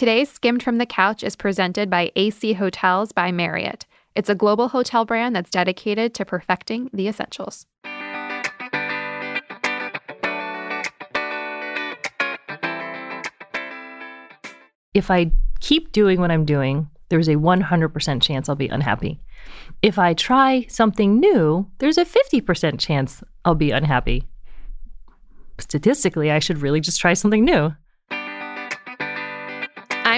Today's Skimmed from the Couch is presented by AC Hotels by Marriott. It's a global hotel brand that's dedicated to perfecting the essentials. If I keep doing what I'm doing, there's a 100% chance I'll be unhappy. If I try something new, there's a 50% chance I'll be unhappy. Statistically, I should really just try something new.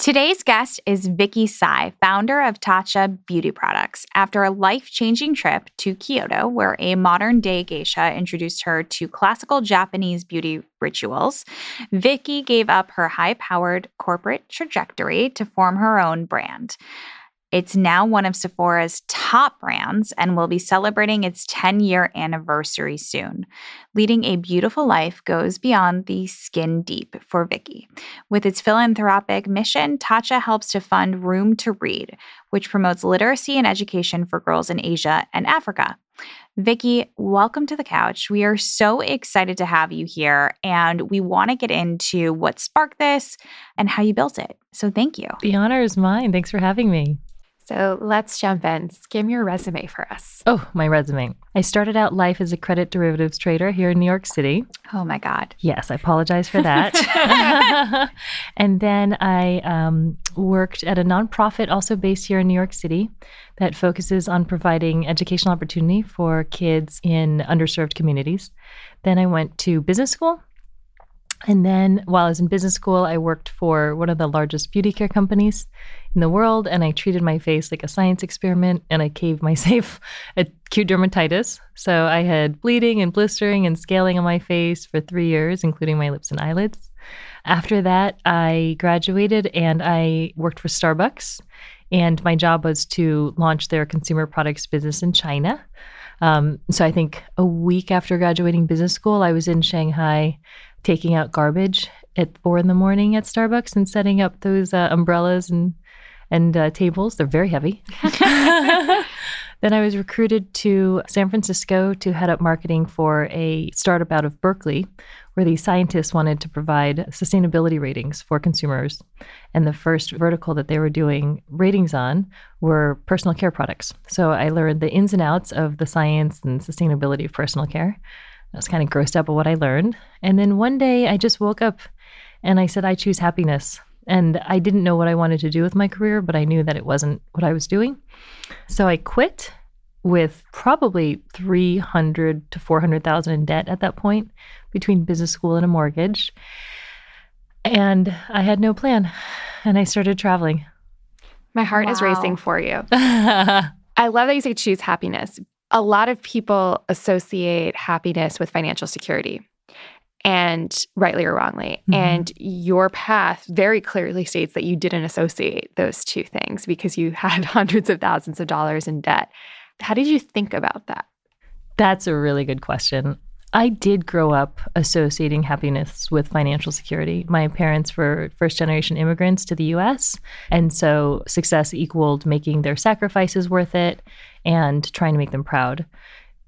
Today's guest is Vicky Sai, founder of Tatcha Beauty Products. After a life changing trip to Kyoto, where a modern day geisha introduced her to classical Japanese beauty rituals, Vicky gave up her high powered corporate trajectory to form her own brand. It's now one of Sephora's top brands and will be celebrating its 10 year anniversary soon. Leading a beautiful life goes beyond the skin deep for Vicky. With its philanthropic mission, Tatcha helps to fund Room to Read, which promotes literacy and education for girls in Asia and Africa. Vicki, welcome to the couch. We are so excited to have you here, and we want to get into what sparked this and how you built it. So, thank you. The honor is mine. Thanks for having me. So let's jump in. Skim your resume for us. Oh, my resume. I started out life as a credit derivatives trader here in New York City. Oh my God. Yes, I apologize for that. and then I um, worked at a nonprofit also based here in New York City that focuses on providing educational opportunity for kids in underserved communities. Then I went to business school and then while I was in business school, I worked for one of the largest beauty care companies in the world. And I treated my face like a science experiment and I gave myself acute dermatitis. So I had bleeding and blistering and scaling on my face for three years, including my lips and eyelids. After that, I graduated and I worked for Starbucks. And my job was to launch their consumer products business in China. Um, so I think a week after graduating business school, I was in Shanghai taking out garbage at four in the morning at Starbucks and setting up those uh, umbrellas and and uh, tables. They're very heavy. then I was recruited to San Francisco to head up marketing for a startup out of Berkeley, where the scientists wanted to provide sustainability ratings for consumers. And the first vertical that they were doing ratings on were personal care products. So I learned the ins and outs of the science and sustainability of personal care. I was kind of grossed out by what I learned. And then one day I just woke up and I said, I choose happiness. And I didn't know what I wanted to do with my career, but I knew that it wasn't what I was doing. So I quit with probably 300 to 400,000 in debt at that point between business school and a mortgage. And I had no plan. And I started traveling. My heart wow. is racing for you. I love that you say choose happiness a lot of people associate happiness with financial security and rightly or wrongly. Mm-hmm. And your path very clearly states that you didn't associate those two things because you had hundreds of thousands of dollars in debt. How did you think about that? That's a really good question. I did grow up associating happiness with financial security. My parents were first generation immigrants to the US. And so success equaled making their sacrifices worth it and trying to make them proud.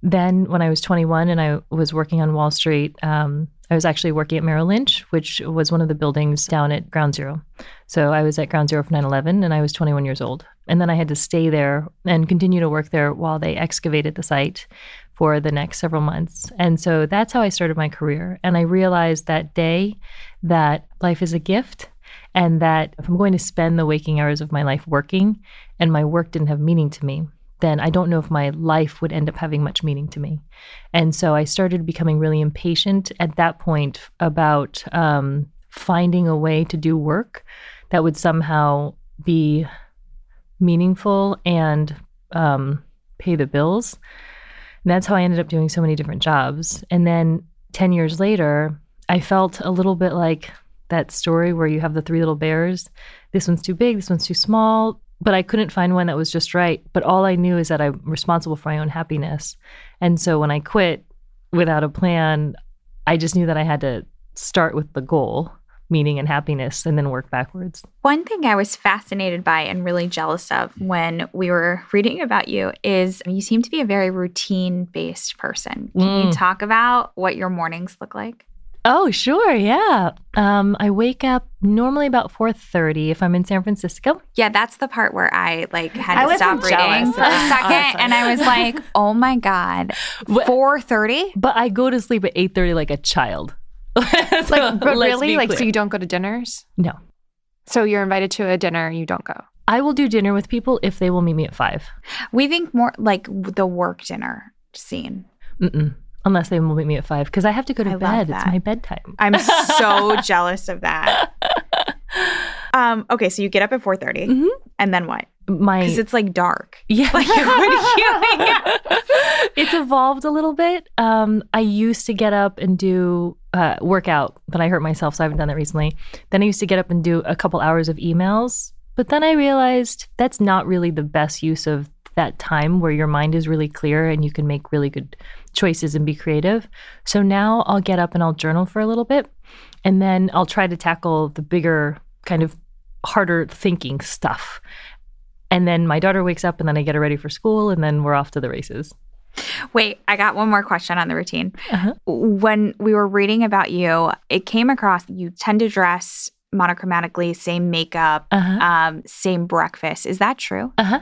Then, when I was 21 and I was working on Wall Street, um, I was actually working at Merrill Lynch, which was one of the buildings down at Ground Zero. So I was at Ground Zero for 9 11 and I was 21 years old. And then I had to stay there and continue to work there while they excavated the site for the next several months. And so that's how I started my career. And I realized that day that life is a gift and that if I'm going to spend the waking hours of my life working and my work didn't have meaning to me, then I don't know if my life would end up having much meaning to me. And so I started becoming really impatient at that point about um, finding a way to do work that would somehow be meaningful and um, pay the bills. And that's how I ended up doing so many different jobs. And then 10 years later, I felt a little bit like that story where you have the three little bears. This one's too big, this one's too small but I couldn't find one that was just right. But all I knew is that I'm responsible for my own happiness. And so when I quit without a plan, I just knew that I had to start with the goal, meaning and happiness, and then work backwards. One thing I was fascinated by and really jealous of when we were reading about you is you seem to be a very routine based person. Can mm. you talk about what your mornings look like? Oh, sure, yeah. Um, I wake up normally about four thirty if I'm in San Francisco. Yeah, that's the part where I like had to stop reading for a second, and I was like, "Oh my god, four thirty? But I go to sleep at eight thirty like a child. so, like, but really, like, so you don't go to dinners? No. So you're invited to a dinner, and you don't go. I will do dinner with people if they will meet me at five. We think more like the work dinner scene. Mm-mm unless they will meet me at five because I have to go to I bed. It's my bedtime. I'm so jealous of that. Um, okay, so you get up at 4:30, mm-hmm. and then what? My because it's like dark. Yeah, like it's evolved a little bit. Um, I used to get up and do uh, workout, but I hurt myself, so I haven't done that recently. Then I used to get up and do a couple hours of emails, but then I realized that's not really the best use of that time where your mind is really clear and you can make really good choices and be creative. So now I'll get up and I'll journal for a little bit and then I'll try to tackle the bigger kind of harder thinking stuff. And then my daughter wakes up and then I get her ready for school and then we're off to the races. Wait, I got one more question on the routine. Uh-huh. When we were reading about you, it came across you tend to dress monochromatically, same makeup, uh-huh. um, same breakfast. Is that true? Uh huh.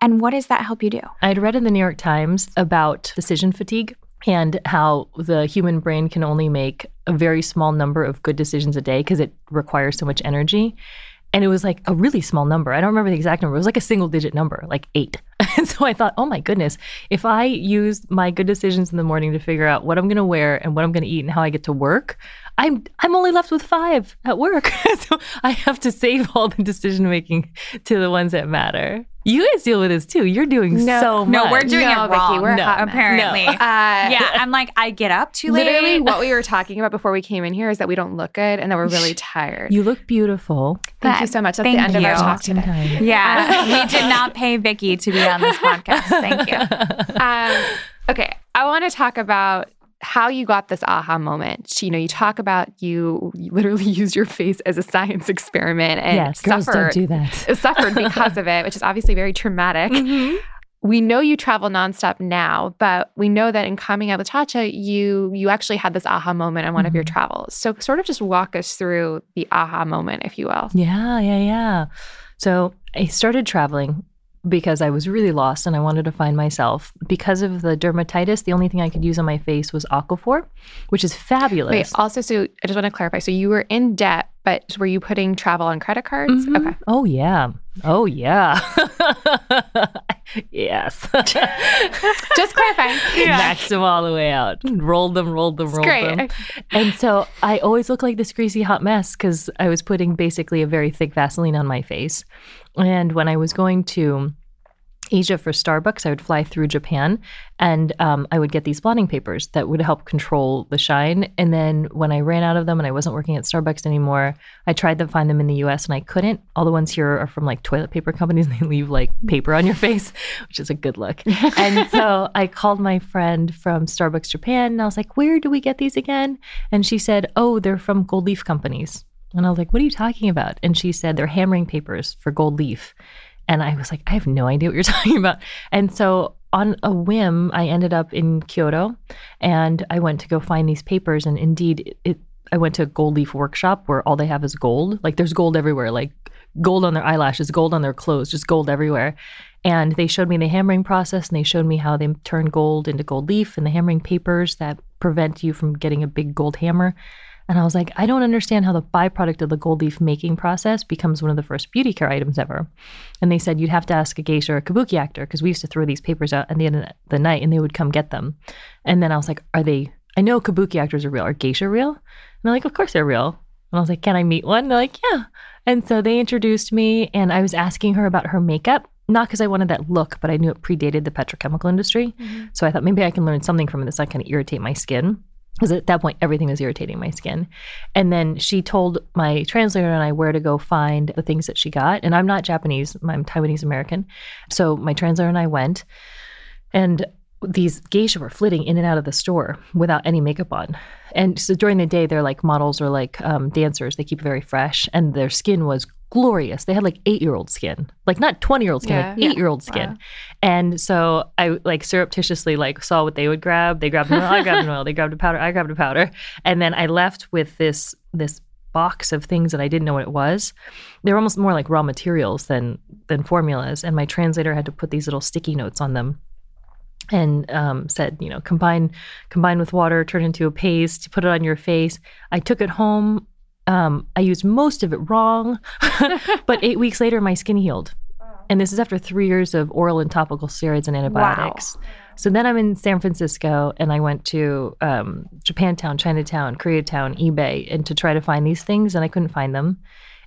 And what does that help you do? I'd read in the New York Times about decision fatigue and how the human brain can only make a very small number of good decisions a day because it requires so much energy. And it was like a really small number. I don't remember the exact number. It was like a single digit number, like eight. And so I thought, oh my goodness, if I use my good decisions in the morning to figure out what I'm going to wear and what I'm going to eat and how I get to work, I'm I'm only left with five at work. so I have to save all the decision making to the ones that matter. You guys deal with this too. You're doing no, so much. No, we're doing no, it wrong. Vicki, we're no, apparently. No. Uh, yeah, I'm like, I get up too late. Literally, what we were talking about before we came in here is that we don't look good and that we're really tired. You look beautiful. Thank you so much. That's the end you. of our talk today. Yeah, we did not pay Vicky to be on this podcast. Thank you. Um, okay, I want to talk about how you got this aha moment. You know, you talk about you, literally use your face as a science experiment and yes, suffered, do that. suffered because of it, which is obviously very traumatic. Mm-hmm. We know you travel nonstop now, but we know that in coming out with Tatcha, you you actually had this aha moment on one mm-hmm. of your mm-hmm. travels. So sort of just walk us through the aha moment, if you will. Yeah, yeah, yeah. So I started traveling because I was really lost and I wanted to find myself. Because of the dermatitis, the only thing I could use on my face was Aquaphor, which is fabulous. Wait, also, so I just want to clarify. So you were in debt, but were you putting travel on credit cards? Mm-hmm. Okay. Oh, yeah. Oh, yeah. yes. just clarifying. Yeah. Maxed them all the way out. Rolled them, rolled them, rolled great. them. And so I always look like this greasy hot mess because I was putting basically a very thick Vaseline on my face. And when I was going to Asia for Starbucks, I would fly through Japan and um, I would get these blotting papers that would help control the shine. And then when I ran out of them and I wasn't working at Starbucks anymore, I tried to find them in the US and I couldn't. All the ones here are from like toilet paper companies and they leave like paper on your face, which is a good look. and so I called my friend from Starbucks Japan and I was like, Where do we get these again? And she said, Oh, they're from Gold Leaf companies. And I was like, What are you talking about? And she said, They're hammering papers for Gold Leaf. And I was like, I have no idea what you're talking about. And so on a whim, I ended up in Kyoto and I went to go find these papers. And indeed, it, I went to a gold leaf workshop where all they have is gold. Like there's gold everywhere, like gold on their eyelashes, gold on their clothes, just gold everywhere. And they showed me the hammering process and they showed me how they turn gold into gold leaf and the hammering papers that prevent you from getting a big gold hammer. And I was like, I don't understand how the byproduct of the gold leaf making process becomes one of the first beauty care items ever. And they said you'd have to ask a geisha or a kabuki actor because we used to throw these papers out at the end of the night and they would come get them. And then I was like, are they, I know kabuki actors are real. Are geisha real? And they're like, of course they're real. And I was like, can I meet one? And they're like, yeah. And so they introduced me and I was asking her about her makeup not because I wanted that look, but I knew it predated the petrochemical industry. Mm-hmm. So I thought maybe I can learn something from this. I kind of irritate my skin. Because at that point everything was irritating my skin and then she told my translator and i where to go find the things that she got and i'm not japanese i'm taiwanese american so my translator and i went and these geisha were flitting in and out of the store without any makeup on. And so during the day, they're like models or like um, dancers. They keep very fresh, and their skin was glorious. They had like eight year old skin, like not 20 year old skin, yeah. like eight year old skin. Wow. And so I like surreptitiously like saw what they would grab. They grabbed an oil, I grabbed an oil. They grabbed a powder, I grabbed a powder. And then I left with this, this box of things that I didn't know what it was. They were almost more like raw materials than, than formulas. And my translator had to put these little sticky notes on them and um, said, you know, combine combine with water, turn into a paste, put it on your face. I took it home. Um, I used most of it wrong, but eight weeks later, my skin healed. And this is after three years of oral and topical steroids and antibiotics. Wow. So then I'm in San Francisco and I went to um, Japantown, Chinatown, Koreatown, eBay, and to try to find these things, and I couldn't find them.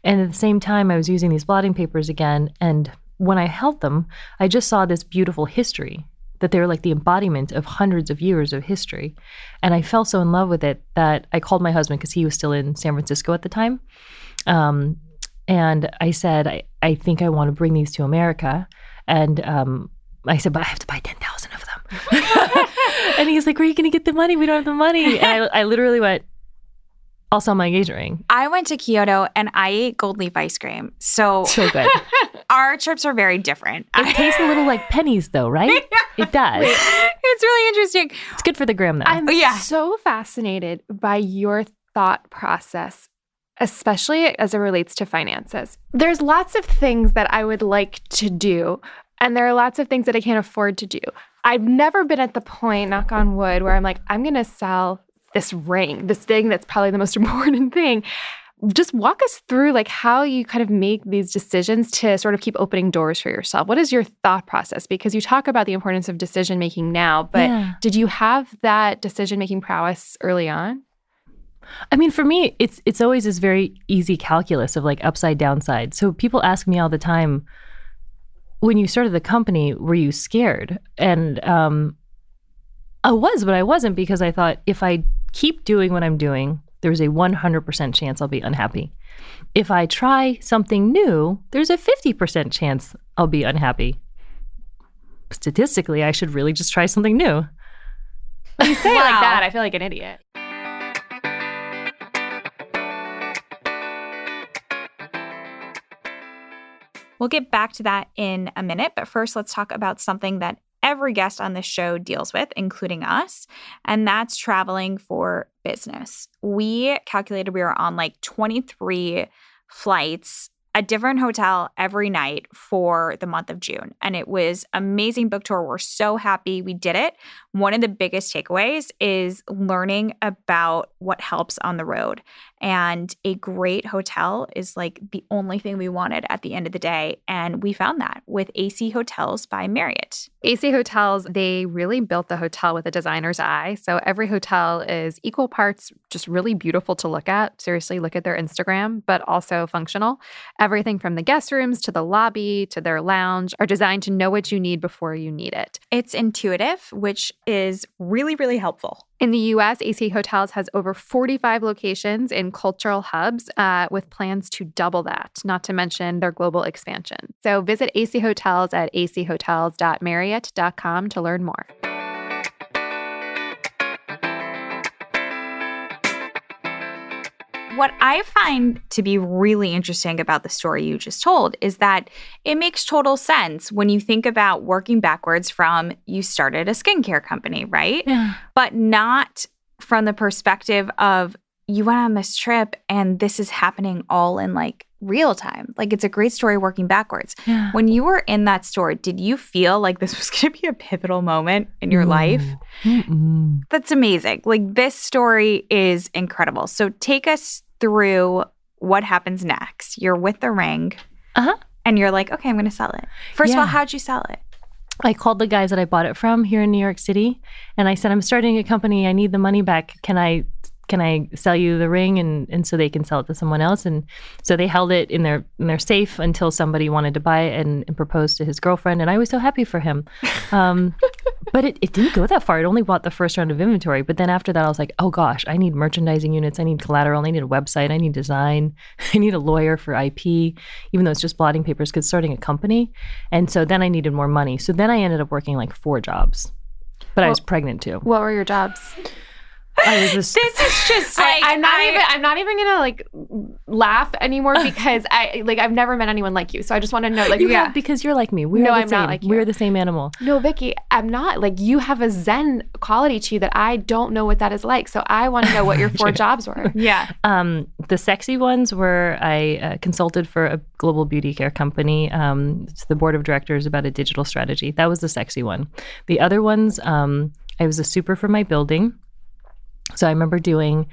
And at the same time, I was using these blotting papers again. And when I held them, I just saw this beautiful history that they were like the embodiment of hundreds of years of history. And I fell so in love with it that I called my husband because he was still in San Francisco at the time. Um, and I said, I, I think I want to bring these to America. And um, I said, but I have to buy 10,000 of them. and he's like, where are you going to get the money? We don't have the money. And I, I literally went, I'll sell my engagement ring. I went to Kyoto and I ate gold leaf ice cream. So, so good. our trips are very different. It tastes a little like pennies, though, right? It does. It's really interesting. It's good for the gram, though. I'm oh, yeah. so fascinated by your thought process, especially as it relates to finances. There's lots of things that I would like to do, and there are lots of things that I can't afford to do. I've never been at the point, knock on wood, where I'm like, I'm going to sell this ring, this thing that's probably the most important thing. Just walk us through like how you kind of make these decisions to sort of keep opening doors for yourself. What is your thought process? Because you talk about the importance of decision making now, but yeah. did you have that decision making prowess early on? I mean, for me, it's it's always this very easy calculus of like upside downside. So people ask me all the time, when you started the company, were you scared? And um, I was, but I wasn't because I thought if I keep doing what I'm doing, there's a 100% chance I'll be unhappy. If I try something new, there's a 50% chance I'll be unhappy. Statistically, I should really just try something new. When you say wow. it like that, I feel like an idiot. We'll get back to that in a minute, but first let's talk about something that every guest on this show deals with, including us, and that's traveling for business. We calculated we were on like 23 flights a different hotel every night for the month of June. And it was amazing book tour. We're so happy we did it. One of the biggest takeaways is learning about what helps on the road. And a great hotel is like the only thing we wanted at the end of the day. And we found that with AC Hotels by Marriott. AC Hotels, they really built the hotel with a designer's eye. So every hotel is equal parts just really beautiful to look at. Seriously, look at their Instagram, but also functional. Everything from the guest rooms to the lobby to their lounge are designed to know what you need before you need it. It's intuitive, which is really, really helpful. In the US, AC Hotels has over 45 locations in cultural hubs uh, with plans to double that, not to mention their global expansion. So visit AC Hotels at achotels.marriott.com to learn more. What I find to be really interesting about the story you just told is that it makes total sense when you think about working backwards from you started a skincare company, right? Yeah. But not from the perspective of you went on this trip and this is happening all in like real time. Like it's a great story working backwards. Yeah. When you were in that store, did you feel like this was going to be a pivotal moment in your mm. life? Mm-mm. That's amazing. Like this story is incredible. So take us through what happens next. You're with the ring. Uh-huh. And you're like, okay, I'm going to sell it. First yeah. of all, how'd you sell it? I called the guys that I bought it from here in New York City and I said, I'm starting a company. I need the money back. Can I can I sell you the ring and and so they can sell it to someone else and so they held it in their in their safe until somebody wanted to buy it and, and propose to his girlfriend and I was so happy for him um, but it, it didn't go that far. It only bought the first round of inventory. But then after that, I was like, oh gosh, I need merchandising units. I need collateral. I need a website. I need design. I need a lawyer for IP, even though it's just blotting papers because starting a company. And so then I needed more money. So then I ended up working like four jobs. But well, I was pregnant too. What were your jobs? I was this. this is just like I, am not I, even. I'm not even gonna like laugh anymore because I like I've never met anyone like you. So I just want to know like you yeah have, because you're like me. We're no, I'm same. not like you. We're the same animal. No, Vicki, I'm not. Like you have a Zen quality to you that I don't know what that is like. So I want to know what your four jobs were. Yeah. Um, the sexy ones were I uh, consulted for a global beauty care company um, to the board of directors about a digital strategy. That was the sexy one. The other ones, um, I was a super for my building. So I remember doing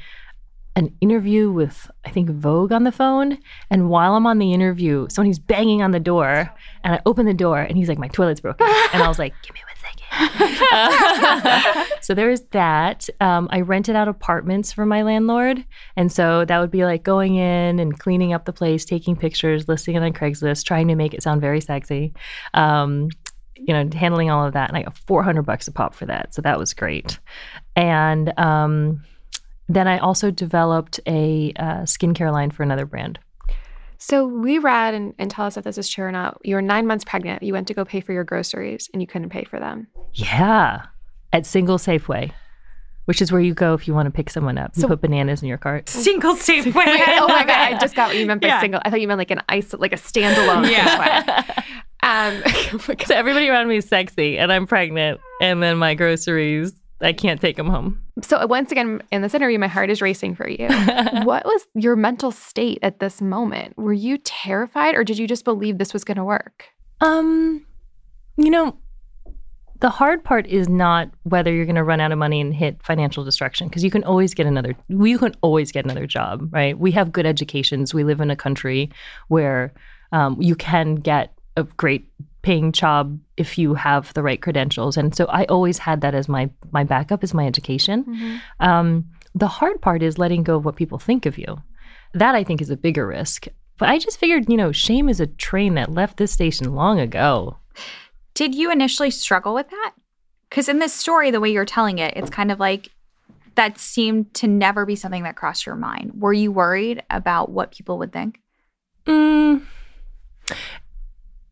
an interview with I think Vogue on the phone, and while I'm on the interview, somebody's banging on the door, and I open the door, and he's like, "My toilet's broken," and I was like, "Give me one second. so there was that. Um, I rented out apartments for my landlord, and so that would be like going in and cleaning up the place, taking pictures, listing it on Craigslist, trying to make it sound very sexy. Um, you know, handling all of that. And I got 400 bucks a pop for that. So that was great. And um, then I also developed a uh, skincare line for another brand. So we read, and, and tell us if this is true or not. You were nine months pregnant. You went to go pay for your groceries and you couldn't pay for them. Yeah. At Single Safeway which is where you go if you want to pick someone up. You put bananas in your cart. Single Safeway. oh my god! I just got what you meant by yeah. single. I thought you meant like an ice, like a standalone. Yeah. Um, oh so everybody around me is sexy, and I'm pregnant, and then my groceries. I can't take him home. So once again, in this interview, my heart is racing for you. what was your mental state at this moment? Were you terrified, or did you just believe this was going to work? Um, you know, the hard part is not whether you're going to run out of money and hit financial destruction because you can always get another we can always get another job right we have good educations we live in a country where um, you can get a great paying job if you have the right credentials. And so I always had that as my my backup is my education. Mm-hmm. Um, the hard part is letting go of what people think of you. That I think is a bigger risk. But I just figured, you know, shame is a train that left this station long ago. Did you initially struggle with that? Because in this story, the way you're telling it, it's kind of like that seemed to never be something that crossed your mind. Were you worried about what people would think? Mm,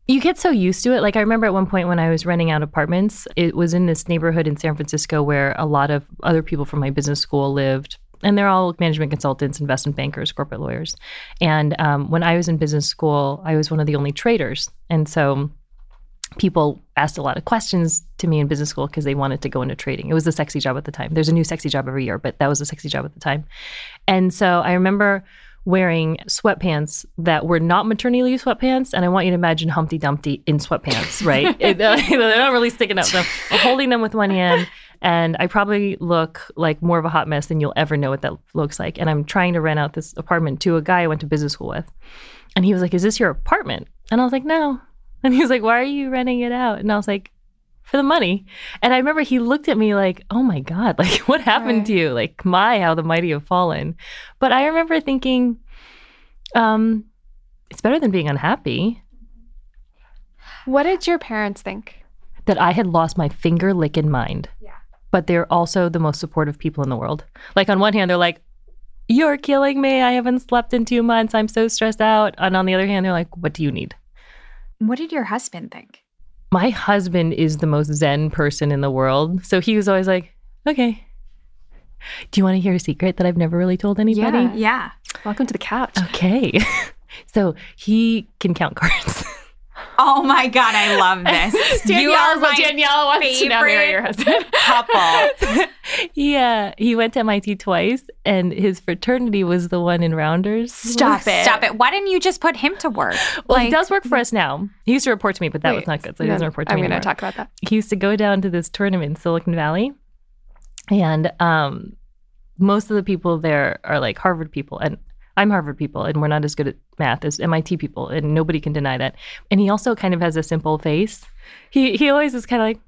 you get so used to it. Like I remember at one point when I was renting out apartments, it was in this neighborhood in San Francisco where a lot of other people from my business school lived. And they're all management consultants, investment bankers, corporate lawyers. And um, when I was in business school, I was one of the only traders. And so people asked a lot of questions to me in business school because they wanted to go into trading. It was a sexy job at the time. There's a new sexy job every year, but that was a sexy job at the time. And so I remember wearing sweatpants that were not maternity leave sweatpants. And I want you to imagine Humpty Dumpty in sweatpants, right? it, uh, they're not really sticking out. So I'm holding them with one hand. And I probably look like more of a hot mess than you'll ever know what that looks like. And I'm trying to rent out this apartment to a guy I went to business school with. And he was like, Is this your apartment? And I was like, No. And he was like, Why are you renting it out? And I was like, for the money. And I remember he looked at me like, oh my God, like what happened right. to you? Like, my, how the mighty have fallen. But I remember thinking, um, it's better than being unhappy. What did your parents think? That I had lost my finger licking mind. Yeah. But they're also the most supportive people in the world. Like, on one hand, they're like, you're killing me. I haven't slept in two months. I'm so stressed out. And on the other hand, they're like, what do you need? What did your husband think? My husband is the most zen person in the world. So he was always like, okay. Do you want to hear a secret that I've never really told anybody? Yeah. yeah. Welcome to the couch. Okay. so he can count cards. Oh my god, I love this. Danielle, you are my Danielle wants to now marry your husband. Couple. yeah, he went to MIT twice, and his fraternity was the one in Rounders. Stop it! Stop it! Why didn't you just put him to work? Well, like, he does work for us now. He used to report to me, but that wait, was not good, so he doesn't report to I'm me. I'm going to talk about that. He used to go down to this tournament in Silicon Valley, and um, most of the people there are like Harvard people, and I'm Harvard people and we're not as good at math as MIT people, and nobody can deny that. And he also kind of has a simple face. He he always is kind of like.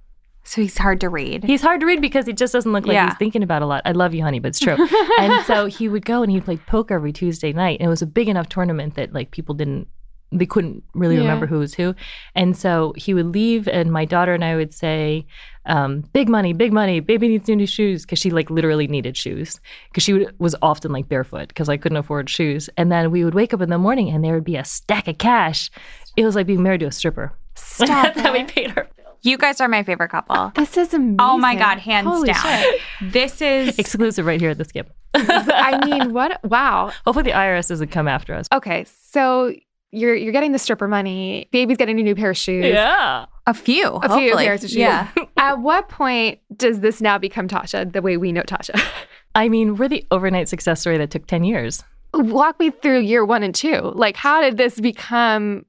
So he's hard to read. He's hard to read because he just doesn't look like yeah. he's thinking about a lot. I love you, honey, but it's true. and so he would go and he'd play poker every Tuesday night. And it was a big enough tournament that like people didn't they couldn't really Yeah. remember who was who. And so he would leave, and my daughter and I would say, um, "Big money, big money. Baby needs new shoes," because she like literally needed shoes because she would, was often like barefoot because I couldn't afford shoes. And then we would wake up in the morning, and there would be a stack of cash. It was like being married to a stripper. Stop that we paid her. Bills. You guys are my favorite couple. This is amazing. Oh my God, hands Holy down. shit. This is Exclusive right here at the skip. I mean, what? Wow. Hopefully the IRS doesn't come after us. Okay, so you're you're getting the stripper money. Baby's getting a new pair of shoes. Yeah. a few. A few pairs of shoes. Yeah. At what point does this now become Tatcha the way we know Tatcha? I mean, we're the overnight success story that took 10 years. Walk me through year one and two. Like, how did this become?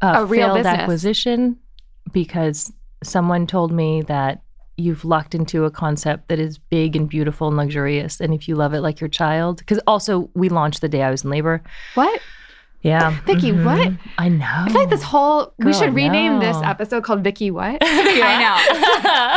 Uh, A real failed business. acquisition because someone told me that you've locked into a concept that is big and beautiful and luxurious. And if you love it like your child, because also we launched the day I was in labor. What? Yeah. Vicky, mm-hmm. what? I know. I feel like this whole we should I rename this episode called Vicky What? I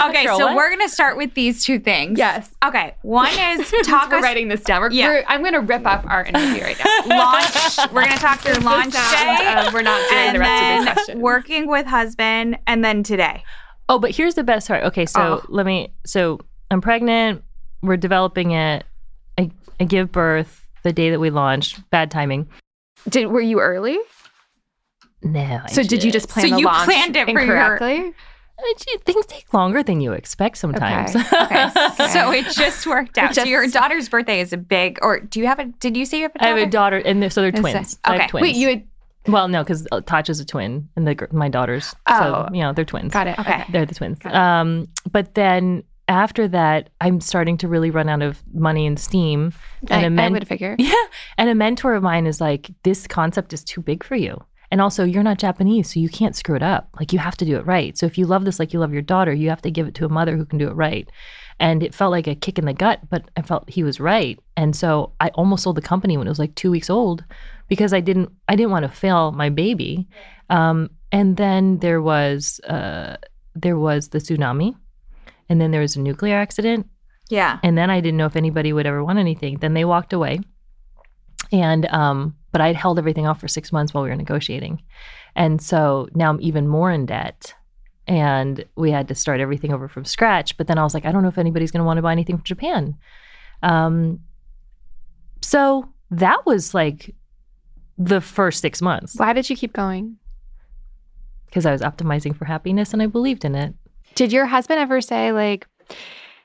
know. Okay, Girl, so what? we're gonna start with these two things. yes. Okay. One is talk we're us writing this down. We're, Yeah. we're- I'm going to rip up our interview right now. launch. We're gonna talk through launch Sound, day. we're not doing the rest then of this question. working with husband, and then today. Oh, but here's the best part. Okay, so Oh. let me. So I'm pregnant. We're developing it. I, I give birth the day that we launch. Bad timing. Did were you early? No. I So did you just plan So the you launch planned it for your- incorrectly? Uh, gee, Things take longer than you expect sometimes. Okay. So it just worked out. so your daughter's birthday is a big. Or do you have a? Did you say you have a I daughter? have a daughter, and they're, so they're Is twins. it- I okay. have twins. Wait, you had Well, no, because Tatcha's a twin, and the my daughters. So Oh. you know they're twins. got it. Okay. They're the twins. Um, but then after that, I'm starting to really run out of money and steam. And I, a I men- would figure. Yeah. And a mentor of mine is like, this concept is too big for you. And also, you're not Japanese, so you can't screw it up. Like, you have to do it right. So, if you love this like you love your daughter, you have to give it to a mother who can do it right. And it felt like a kick in the gut, but I felt he was right. And so, I almost sold the company when it was like two weeks old because I didn't, I didn't want to fail my baby. Um, and then there was, uh, there was the tsunami, and then there was a nuclear accident, yeah. and then I didn't know if anybody would ever want anything. Then they walked away. And um, but I'd held everything off for six months while we were negotiating. And so now I'm even more in debt. And we had to start everything over from scratch. But then I was like, I don't know if anybody's gonna want to buy anything from Japan. Um so that was like the first six months Why did you keep going? because I was optimizing for happiness and I believed in it. Did your husband ever say like,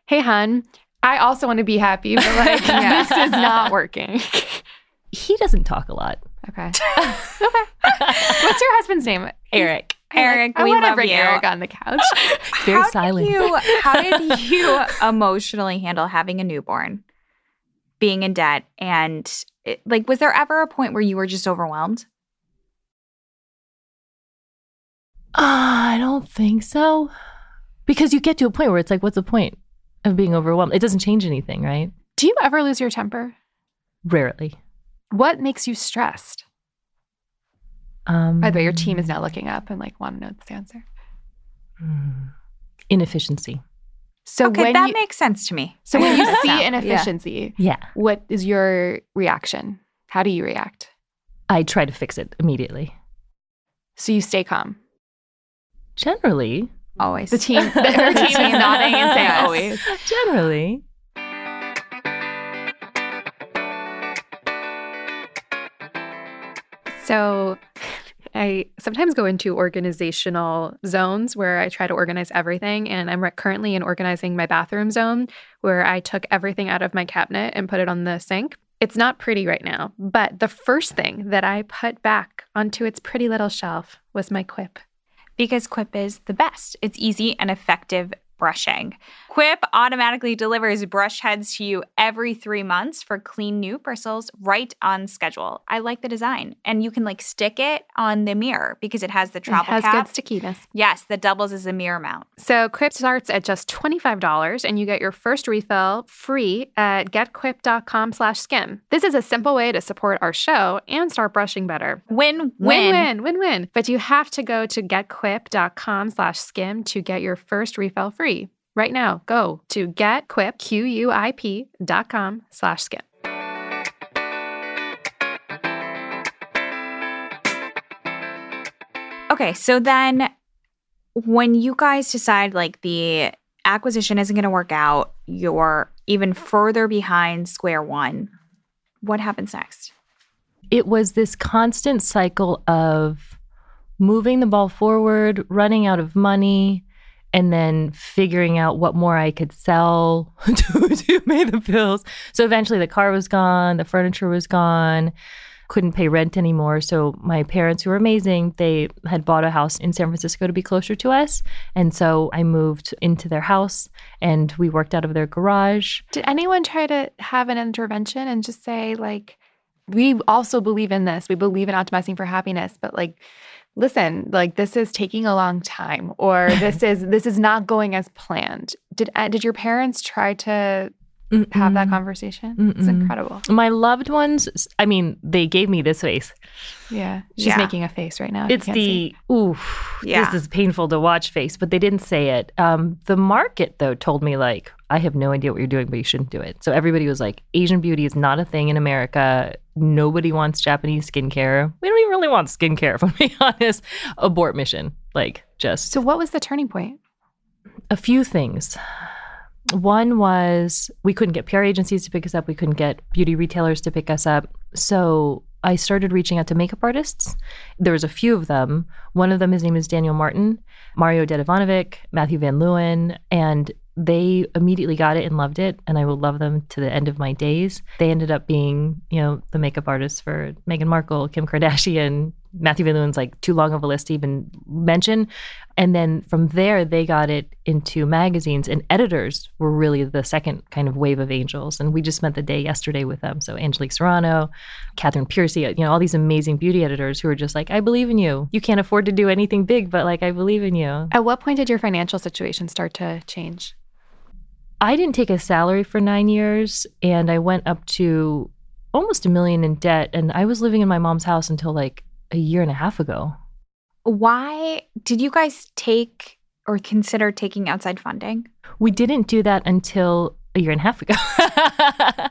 "Hey, hun, I also want to be happy, but like Yeah. this is not working." He doesn't talk a lot. okay. okay. What's your husband's name? Eric. I like- Eric, I we want to love bring you. Eric on the couch. Very how silent. Did you, how did you emotionally handle having a newborn, being in debt, and it, like, was there ever a point where you were just overwhelmed? Uh, I don't think so. Because you get to a point where it's like, what's the point of being overwhelmed? It doesn't change anything, right? Do you ever lose your temper? Rarely. What makes you stressed? Um, By the way, your team is now looking up and like want to know the answer. mm, Inefficiency. So okay, when that you, makes sense to me. so when you see that. Yeah. inefficiency, Yeah. what is your reaction? How do you react? I try to fix it immediately. So you stay calm. Generally. Always The team, the, her team is nodding and saying Yes. always. Generally. So I sometimes go into organizational zones where I try to organize everything. And I'm re- currently in organizing my bathroom zone where I took everything out of my cabinet and put it on the sink. It's not pretty right now, but the first thing that I put back onto its pretty little shelf was my quip. Because Quip is the best. It's easy and effective brushing. Quip automatically delivers brush heads to you every three months for clean new bristles right on schedule. I like the design. And you can like stick it on the mirror because it has the travel it has cap. good stickiness. yes, that doubles as a mirror mount. So Quip starts at just $25 and you get your first refill free at getquip.com slash skim. This is a simple way to support our show and start brushing better. Win win. Win-win, win-win. But you have to go to getquip.com slash skim to get your first refill free. Right now, go to getquip, Q-U-I-P slash skim. Okay, so then when you guys decide like the acquisition isn't going to work out, you're even further behind square one. What happens next? It was this constant cycle of moving the ball forward, running out of money, and then figuring out what more I could sell to, to pay the bills. So eventually the car was gone, the furniture was gone, couldn't pay rent anymore. So my parents, who were amazing, they had bought a house in San Francisco to be closer to us. And so I moved into their house and we worked out of their garage. Did anyone try to have an intervention and just say, like, we also believe in this. We believe in optimizing for happiness, but like listen like this is taking a long time or this is this is not going as planned. Did uh, did your parents try to Mm-mm. have that conversation Mm-mm. it's incredible my loved ones i mean they gave me this face yeah she's yeah. making a face right now it's the oof yeah. this is painful to watch face but they didn't say it um, the market though told me like I have no idea what you're doing, but you shouldn't do it. So everybody was like, Asian beauty is not a thing in America. Nobody wants Japanese skincare. We don't even really want skincare, if I'm being honest. Abort mission. Like, just. So, what was the turning point? A few things. One was we couldn't get PR agencies to pick us up, we couldn't get beauty retailers to pick us up. So, I started reaching out to makeup artists. There was a few of them. One of them, his name is Daniel Martin, Mario Dedivanovic, Matthew Van Leeuwen, and they immediately got it and loved it and i will love them to the end of my days they ended up being you know the makeup artists for meghan markle kim kardashian matthew van leeuwen's like too long of a list to even mention. And then from there they got it into magazines and editors were really the second kind of wave of angels. And we just spent the day yesterday with them. So angelique serrano catherine piercy you know all these amazing beauty editors who are just like i believe in you. You can't afford to do anything big but like i believe in you. At what point did your financial situation start to change? I didn't take a salary for nine years and I went up to almost a million in debt. And I was living in my mom's house until like a year and a half ago. Why did you guys take or consider taking outside funding? We didn't do that until a year and a half ago.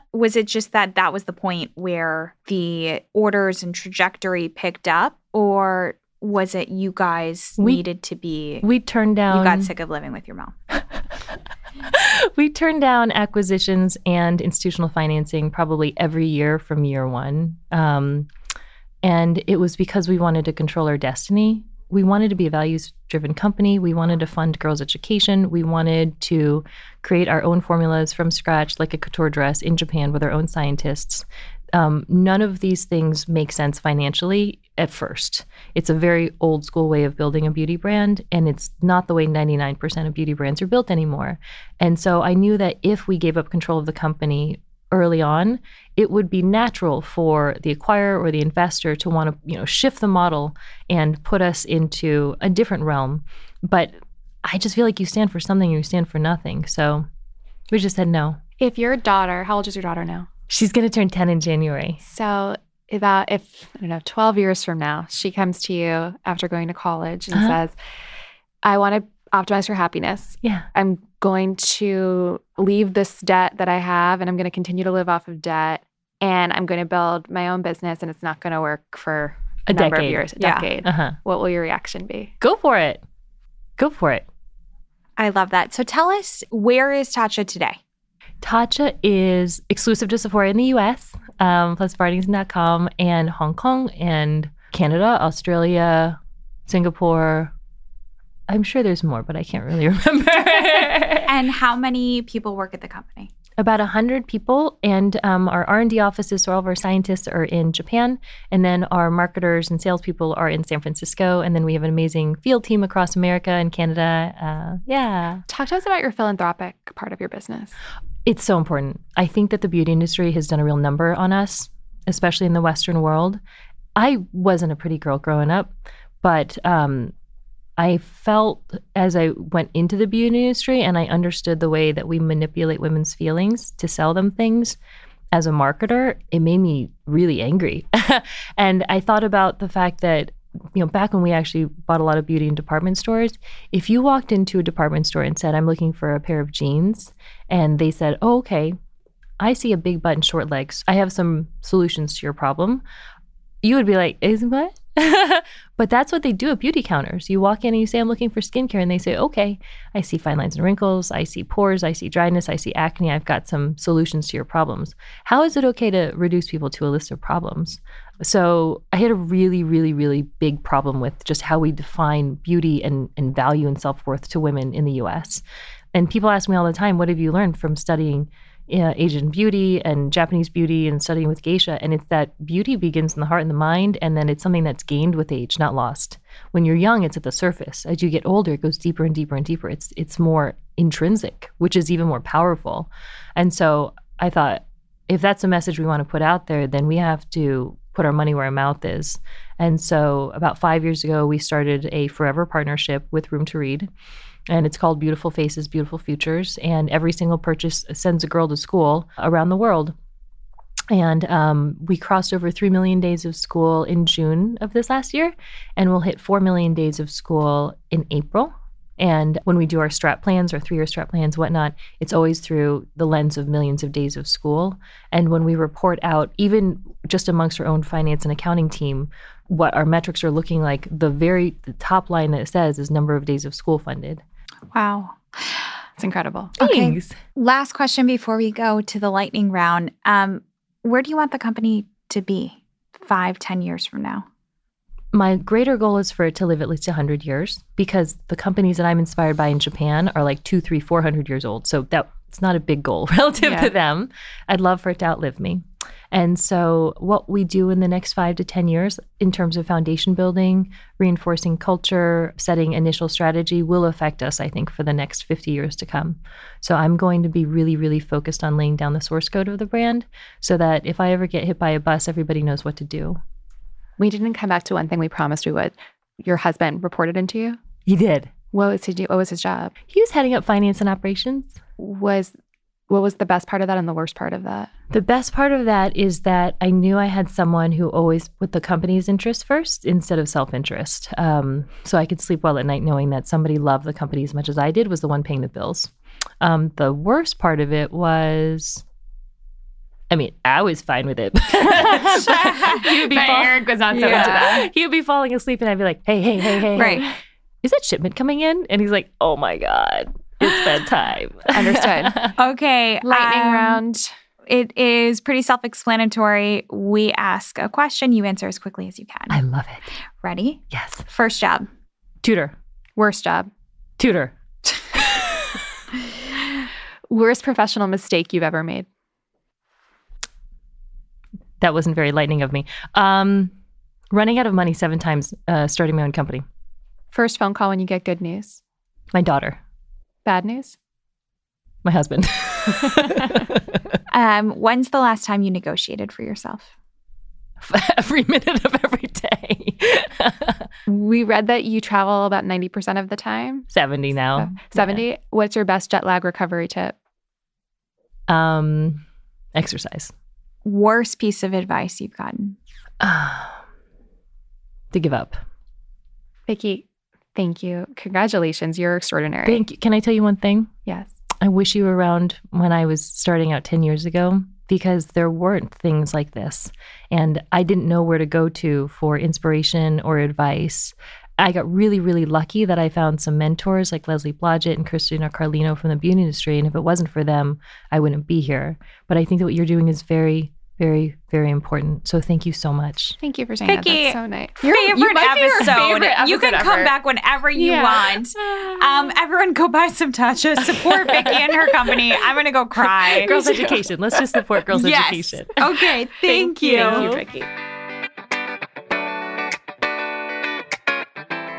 was it just that that was the point where the orders and trajectory picked up, or was it you guys we, needed to be? We turned down. You got sick of living with your mom. we turned down acquisitions and institutional financing probably every year from year one. Um, and it was because we wanted to control our destiny. We wanted to be a values driven company. We wanted to fund girls' education. We wanted to create our own formulas from scratch, like a couture dress in Japan with our own scientists. Um, none of these things make sense financially at first. It's a very old school way of building a beauty brand, and it's not the way 99% of beauty brands are built anymore. And so I knew that if we gave up control of the company early on, it would be natural for the acquirer or the investor to want to, you know, shift the model and put us into a different realm. But I just feel like you stand for something, and you stand for nothing. So we just said no. If your daughter, how old is your daughter now? She's going to turn 10 in January. So, about if, I don't know, 12 years from now, she comes to you after going to college and uh-huh. says, I want to optimize for happiness. Yeah. I'm going to leave this debt that I have and I'm going to continue to live off of debt and I'm going to build my own business and it's not going to work for a, a number decade. of years, a yeah. decade. Uh-huh. What will your reaction be? Go for it. Go for it. I love that. So tell us, where is Tatcha today? Tatcha is exclusive to Sephora in the US, um, plus Bartington.com, and Hong Kong and Canada, Australia, Singapore. I'm sure there's more, but I can't really remember. and how many people work at the company? About 100 people, and um, our R&D offices, so all of our scientists are in Japan, and then our marketers and salespeople are in San Francisco, and then we have an amazing field team across America and Canada. Uh, yeah. Talk to us about your philanthropic part of your business. It's so important. I think that the beauty industry has done a real number on us, especially in the Western world. I wasn't a pretty girl growing up, but um, I felt as I went into the beauty industry and I understood the way that we manipulate women's feelings to sell them things as a marketer, it made me really angry. and I thought about the fact that you know, back when we actually bought a lot of beauty in department stores, if you walked into a department store and said, I'm looking for a pair of jeans, and they said, Oh, okay, I see a big butt and short legs. I have some solutions to your problem. You would be like, Is what? but that's what they do at beauty counters. You walk in and you say, I'm looking for skincare. And they say, okay, I see fine lines and wrinkles. I see pores. I see dryness. I see acne. I've got some solutions to your problems. How is it okay to reduce people to a list of problems? So I had a really, really, really big problem with just how we define beauty and, and value and self worth to women in the US. And people ask me all the time, what have you learned from studying? Uh, Asian beauty and Japanese beauty and studying with geisha. And it's that beauty begins in the heart and the mind, and then it's something that's gained with age, not lost. When you're young, it's at the surface. As you get older, it goes deeper and deeper and deeper. It's it's more intrinsic, which is even more powerful. And so I thought, if that's a message we want to put out there, then we have to put our money where our mouth is. And so about five years ago, we started a forever partnership with Room to Read and it's called Beautiful Faces, Beautiful Futures. And every single purchase sends a girl to school around the world. And um, we crossed over 3 million days of school in June of this last year, and we'll hit 4 million days of school in April. And when we do our strat plans, our three year strat plans, whatnot, it's always through the lens of millions of days of school. And when we report out, even just amongst our own finance and accounting team, what our metrics are looking like, the very the top line that it says is number of days of school funded. Wow. It's incredible. Thanks. Okay. Last question before we go to the lightning round. Um, where do you want the company to be five, ten years from now? My greater goal is for it to live at least 100 years because the companies that I'm inspired by in Japan are like two, three, four hundred years old. So that's not a big goal relative yeah. to them. I'd love for it to outlive me. And so, what we do in the next five to 10 years in terms of foundation building, reinforcing culture, setting initial strategy will affect us, I think, for the next 50 years to come. So, I'm going to be really, really focused on laying down the source code of the brand so that if I ever get hit by a bus, everybody knows what to do. We didn't come back to one thing we promised we would. Your husband reported into you? He did. What was he do? What was his job? He was heading up finance and operations. Was what was the best part of that and the worst part of that? The best part of that is that I knew I had someone who always put the company's interest first instead of self interest. Um, so I could sleep well at night knowing that somebody loved the company as much as I did was the one paying the bills. Um, the worst part of it was. I mean, I was fine with it. he would be fall- Eric was not so yeah. into that. He would be falling asleep, and I'd be like, "Hey, hey, hey, hey, right? Hey. Is that shipment coming in?" And he's like, "Oh my god, it's bedtime. Understood. okay. Lightning um, round. It is pretty self explanatory. We ask a question, you answer as quickly as you can. I love it. Ready? Yes. First job. Tutor. Worst job. Tutor. Worst professional mistake you've ever made. That wasn't very lightning of me. Um, running out of money seven times, uh, starting my own company. First phone call when you get good news. My daughter. Bad news? My husband. um, when's the last time you negotiated for yourself? Every minute of every day. we read that you travel about 90% of the time. 70 now. 70. Yeah. What's your best jet lag recovery tip? Um, exercise. Worst piece of advice you've gotten? to give up. Vicki, Thank you. Congratulations. You're extraordinary. Thank you. Can I tell you one thing? Yes. I wish you were around when I was starting out 10 years ago because there weren't things like this. And I didn't know where to go to for inspiration or advice. I got really, really lucky that I found some mentors like Leslie Blodgett and Christina Carlino from the beauty industry. And if it wasn't for them, I wouldn't be here. But I think that what you're doing is very very, very important. So thank you so much. Thank you for saying Vicki, that. That's so nice. Your favorite, you episode. favorite episode. You can ever. come back whenever you yeah. want. Um, everyone go buy some Tatcha. Support Vicki and her company. I'm going to go cry. Girls education. Let's just support girls yes. education. Okay. Thank, thank you. Thank you, Vicki.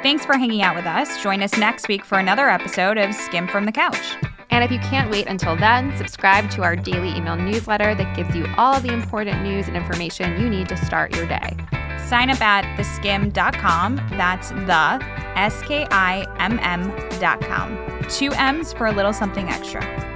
Thanks for hanging out with us. Join us next week for another episode of Skimm'd from the Couch. And if you can't wait until then, subscribe to our daily email newsletter that gives you all the important news and information you need to start your day. Sign up at theskimm.com. That's the S K I M M.com. Two M's for a little something extra.